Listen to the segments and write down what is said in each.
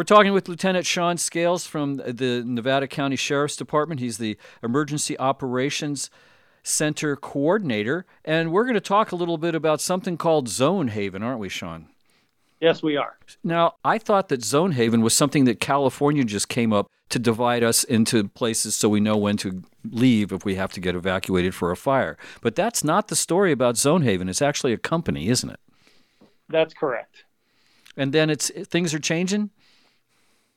We're talking with Lieutenant Sean Scales from the Nevada County Sheriff's Department. He's the Emergency Operations Center Coordinator. And we're going to talk a little bit about something called Zone Haven, aren't we, Sean? Yes, we are. Now, I thought that Zone Haven was something that California just came up to divide us into places so we know when to leave if we have to get evacuated for a fire. But that's not the story about Zone Haven. It's actually a company, isn't it? That's correct. And then it's things are changing?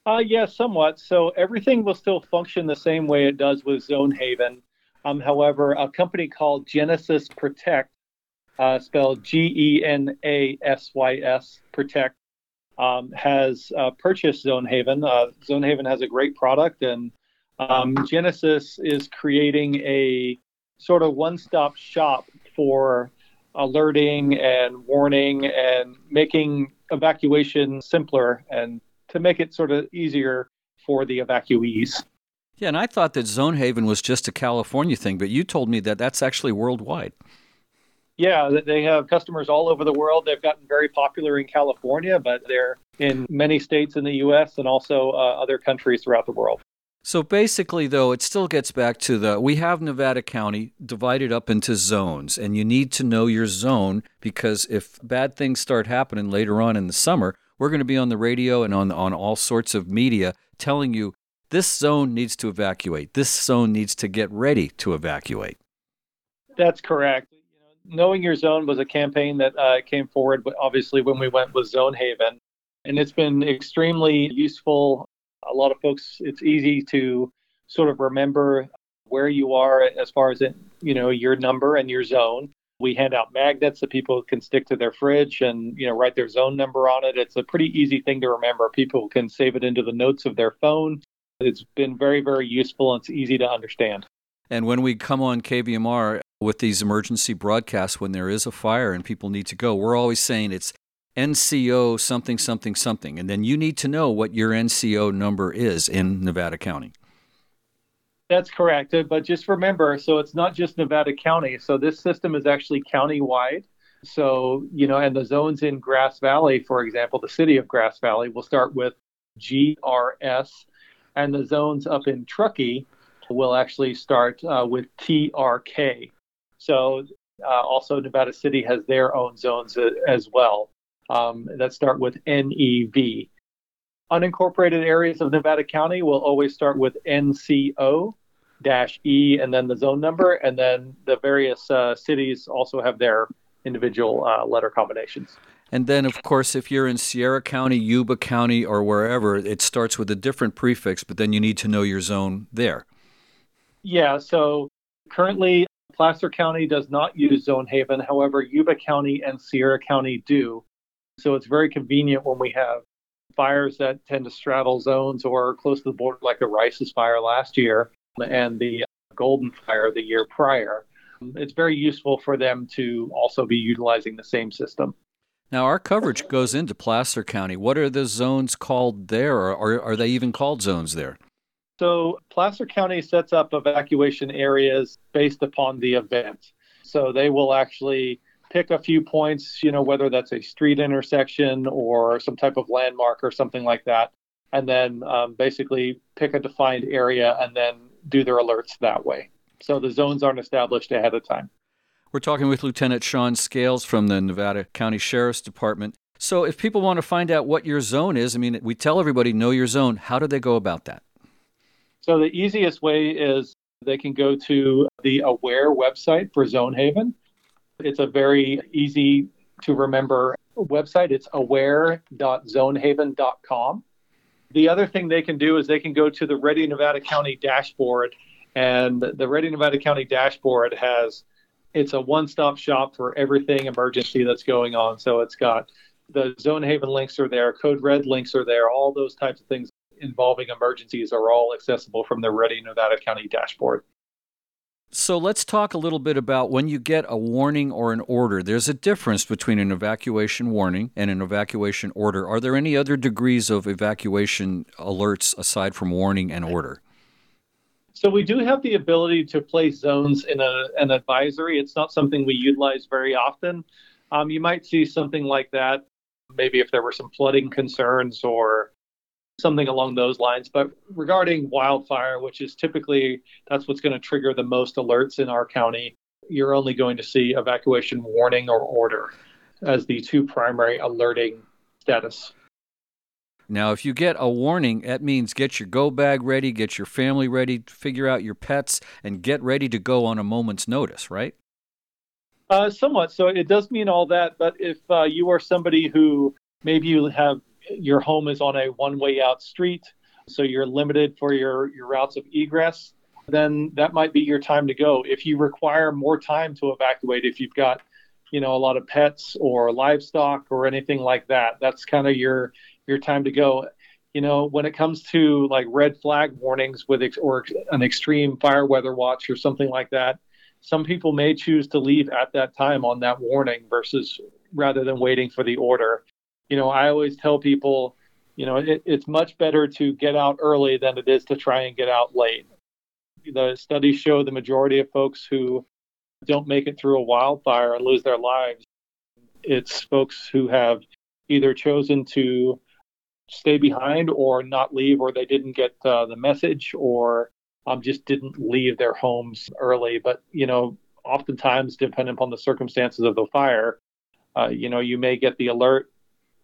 Uh, yes, yeah, somewhat. So everything will still function the same way it does with Zone Haven. Um, however, a company called Genasys Protect uh, spelled G E N A S Y S, Protect, um, has uh, purchased Zonehaven. Uh, Zonehaven has a great product, and um, Genasys is creating a sort of one stop shop for alerting and warning and making evacuation simpler and to make it sort of easier for the evacuees. Yeah, and I thought that Zone Haven was just a California thing, but you told me that that's actually worldwide. Yeah, they have customers all over the world. They've gotten very popular in California, but they're in many states in the U.S. and also uh, other countries throughout the world. So basically, though, it still gets back to the we have Nevada County divided up into zones, and you need to know your zone because if bad things start happening later on in the summer, we're going to be on the radio and on, on all sorts of media telling you this zone needs to evacuate, this zone needs to get ready to evacuate. That's correct. Knowing your zone was a campaign that uh, came forward obviously when we went with zone haven and it's been extremely useful. A lot of folks it's easy to sort of remember where you are as far as it, you know your number and your zone we hand out magnets that people can stick to their fridge and you know write their zone number on it it's a pretty easy thing to remember people can save it into the notes of their phone it's been very very useful and it's easy to understand and when we come on KVMR with these emergency broadcasts, when there is a fire and people need to go, we're always saying it's NCO something, something, something. And then you need to know what your NCO number is in Nevada County. That's correct. Uh, but just remember so it's not just Nevada County. So this system is actually county-wide. So, you know, and the zones in Grass Valley, for example, the city of Grass Valley will start with GRS, and the zones up in Truckee will actually start uh, with TRK. So uh, also Nevada City has their own zones uh, as well um, that start with NEV. Unincorporated areas of Nevada County will always start with NCO dash E and then the zone number, and then the various uh, cities also have their individual uh, letter combinations. And then, of course, if you're in Sierra County, Yuba County, or wherever, it starts with a different prefix, but then you need to know your zone there. Yeah, so currently Placer County does not use Zone Haven. However, Yuba County and Sierra County do. So it's very convenient when we have fires that tend to straddle zones or close to the border, like the Rice's fire last year and the Golden fire the year prior. It's very useful for them to also be utilizing the same system. Now, our coverage goes into Placer County. What are the zones called there, or are they even called zones there? So Placer County sets up evacuation areas based upon the event. So they will actually pick a few points, you know, whether that's a street intersection or some type of landmark or something like that, and then um, basically pick a defined area and then do their alerts that way. So the zones aren't established ahead of time. We're talking with Lieutenant Sean Scales from the Nevada County Sheriff's Department. So if people want to find out what your zone is, I mean, we tell everybody know your zone. How do they go about that? So the easiest way is they can go to the Aware website for Zonehaven. It's a very easy to remember website. It's aware.zonehaven.com. The other thing they can do is they can go to the Ready Nevada County dashboard, and the Ready Nevada County dashboard has it's a one-stop shop for everything emergency that's going on. So it's got the Zonehaven links are there, Code Red links are there, all those types of things involving emergencies are all accessible from the Ready Nevada County dashboard. So let's talk a little bit about when you get a warning or an order. There's a difference between an evacuation warning and an evacuation order. Are there any other degrees of evacuation alerts aside from warning and order? So we do have the ability to place zones in a, an advisory. It's not something we utilize very often. Um, you might see something like that, maybe if there were some flooding concerns or something along those lines. But regarding wildfire, which is typically that's what's going to trigger the most alerts in our county, you're only going to see evacuation warning or order as the two primary alerting status. Now, if you get a warning, that means get your go bag ready, get your family ready, figure out your pets, and get ready to go on a moment's notice, right? Uh, somewhat. So it does mean all that. But if uh, you are somebody who maybe you have your home is on a one way out street, so you're limited for your, your routes of egress, then that might be your time to go. If you require more time to evacuate, if you've got you know a lot of pets or livestock or anything like that, that's kind of your your time to go. You know, when it comes to like red flag warnings with ex- or an extreme fire weather watch or something like that, some people may choose to leave at that time on that warning versus rather than waiting for the order. You know, I always tell people, you know, it, it's much better to get out early than it is to try and get out late. The studies show the majority of folks who don't make it through a wildfire and lose their lives, it's folks who have either chosen to stay behind or not leave, or they didn't get uh, the message, or um, just didn't leave their homes early. But, you know, oftentimes, depending upon the circumstances of the fire, uh, you know, you may get the alert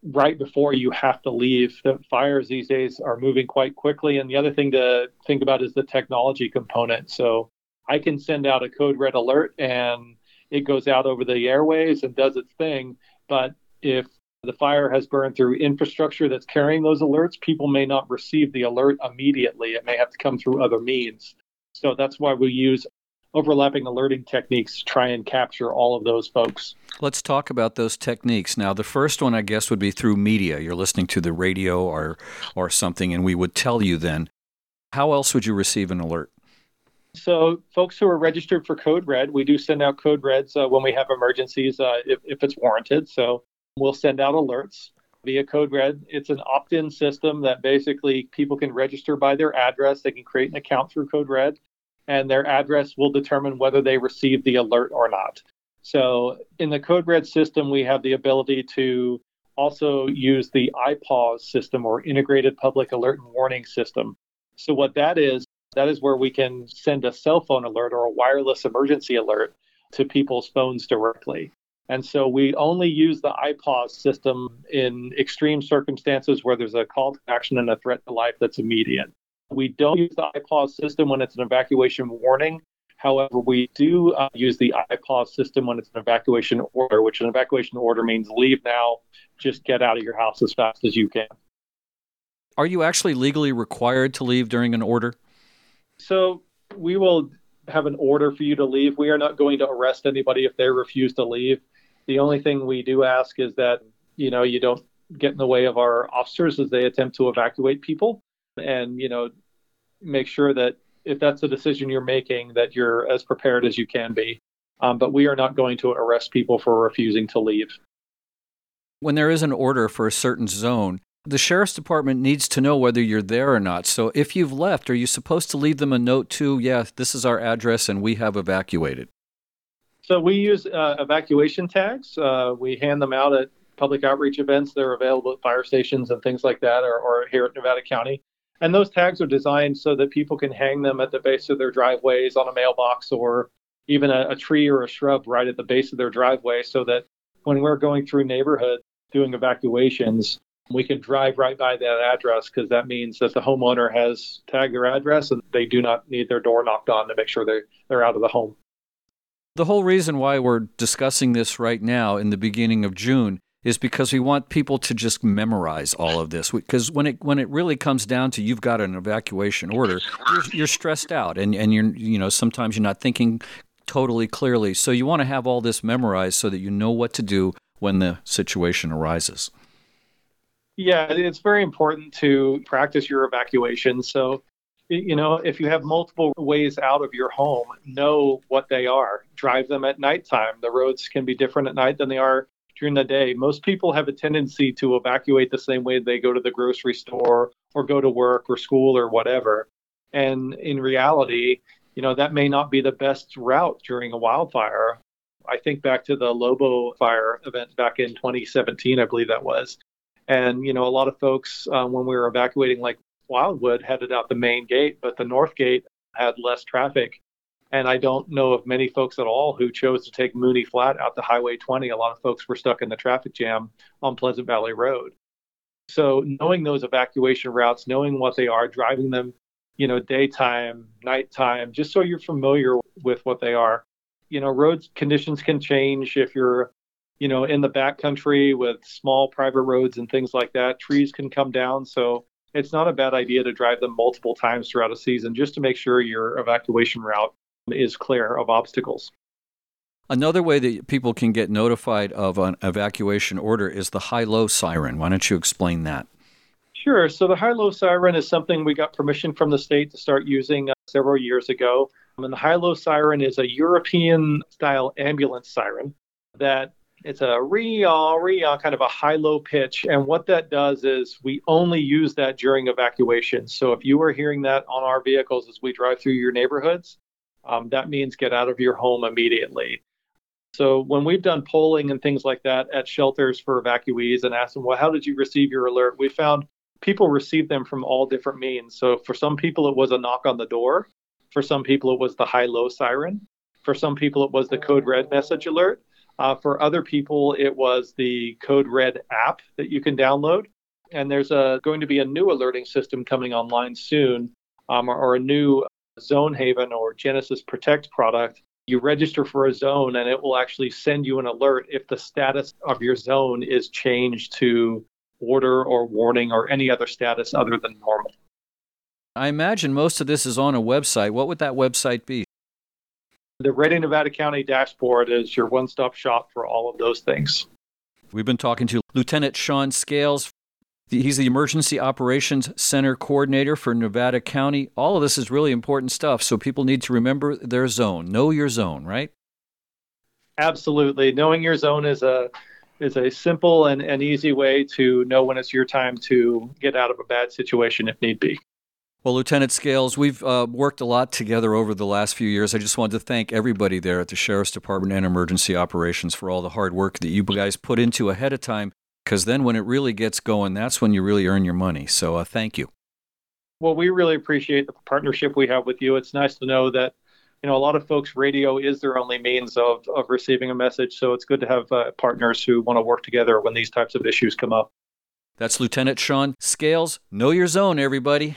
right before you have to leave. The fires these days are moving quite quickly. And the other thing to think about is the technology component. So I can send out a code red alert and it goes out over the airways and does its thing. But if the fire has burned through infrastructure that's carrying those alerts, people may not receive the alert immediately. It may have to come through other means. So that's why we use overlapping alerting techniques to try and capture all of those folks. Let's talk about those techniques. Now, the first one, I guess, would be through media. You're listening to the radio or, or something, and we would tell you then. How else would you receive an alert? So, folks who are registered for Code Red, we do send out Code Reds uh, when we have emergencies uh, if, if it's warranted. So, We'll send out alerts via Code Red. It's an opt in system that basically people can register by their address. They can create an account through Code Red, and their address will determine whether they receive the alert or not. So in the Code Red system, we have the ability to also use the IPAWS system or Integrated Public Alert and Warning System. So what that is, that is where we can send a cell phone alert or a wireless emergency alert to people's phones directly. And so we only use the IPAWS system in extreme circumstances where there's a call to action and a threat to life that's immediate. We don't use the IPAWS system when it's an evacuation warning. However, we do uh, use the IPAWS system when it's an evacuation order, which an evacuation order means leave now, just get out of your house as fast as you can. Are you actually legally required to leave during an order? So we will have an order for you to leave. We are not going to arrest anybody if they refuse to leave. The only thing we do ask is that, you know, you don't get in the way of our officers as they attempt to evacuate people and, you know, make sure that if that's a decision you're making, that you're as prepared as you can be. Um, but we are not going to arrest people for refusing to leave. When there is an order for a certain zone, the sheriff's department needs to know whether you're there or not. So if you've left, are you supposed to leave them a note too? Yeah, this is our address and we have evacuated. So we use uh, evacuation tags. Uh, we hand them out at public outreach events. They're available at fire stations and things like that, or, or here at Nevada County. And those tags are designed so that people can hang them at the base of their driveways on a mailbox or even a, a tree or a shrub right at the base of their driveway so that when we're going through neighborhoods doing evacuations, we can drive right by that address because that means that the homeowner has tagged their address and they do not need their door knocked on to make sure they, they're out of the home. The whole reason why we're discussing this right now in the beginning of June is because we want people to just memorize all of this because when it when it really comes down to you've got an evacuation order you're, you're, stressed out and and you're you know sometimes you're not thinking totally clearly so you want to have all this memorized so that you know what to do when the situation arises yeah it's very important to practice your evacuation so you know, if you have multiple ways out of your home, know what they are. Drive them at nighttime. The roads can be different at night than they are during the day. Most people have a tendency to evacuate the same way they go to the grocery store or go to work or school or whatever. And in reality, you know, that may not be the best route during a wildfire. I think back to the Lobo fire event back in 2017, I believe that was. And, you know, a lot of folks, uh, when we were evacuating like Wildwood, headed out the main gate, but the north gate had less traffic. And I don't know of many folks at all who chose to take Mooney Flat out to Highway 20. A lot of folks were stuck in the traffic jam on Pleasant Valley Road. So knowing those evacuation routes, knowing what they are, driving them, you know, daytime, nighttime, just so you're familiar with what they are. You know, road conditions can change if you're, you know, in the backcountry with small private roads and things like that. Trees can come down, so it's not a bad idea to drive them multiple times throughout a season just to make sure your evacuation route is clear of obstacles. Another way that people can get notified of an evacuation order is the high low siren. Why don't you explain that? Sure. So, the high low siren is something we got permission from the state to start using uh, several years ago. And the high low siren is a European style ambulance siren that it's a re re kind of a high low pitch. And what that does is we only use that during evacuation. So, if you are hearing that on our vehicles as we drive through your neighborhoods, um, that means get out of your home immediately. So when we've done polling and things like that at shelters for evacuees and asked them, well, how did you receive your alert? We found people received them from all different means. So for some people, it was a knock on the door. For some people, it was the high low siren. For some people, it was the code red message alert. Uh, for other people, it was the code red app that you can download. And there's a, going to be a new alerting system coming online soon, um, or, or a new Zone Haven or Genasys Protect product, you register for a zone and it will actually send you an alert if the status of your zone is changed to order or warning or any other status other than normal. I imagine most of this is on a website. What would that website be? The Ready Nevada County dashboard is your one stop shop for all of those things. We've been talking to Lieutenant Sean Scales He's the Emergency Operations Center Coordinator for Nevada County. All of this is really important stuff, so people need to remember their zone. Know your zone, right? Absolutely. Knowing your zone is a is a simple and, and easy way to know when it's your time to get out of a bad situation if need be. Well, Lieutenant Scales, we've uh, worked a lot together over the last few years. I just wanted to thank everybody there at the Sheriff's Department and Emergency Operations for all the hard work that you guys put into ahead of time because then when it really gets going, that's when you really earn your money. So uh, thank you. Well, we really appreciate the partnership we have with you. It's nice to know that you know a lot of folks radio is their only means of of receiving a message. So it's good to have uh, partners who want to work together when these types of issues come up. That's Lieutenant Sean Scales. Know your zone, everybody.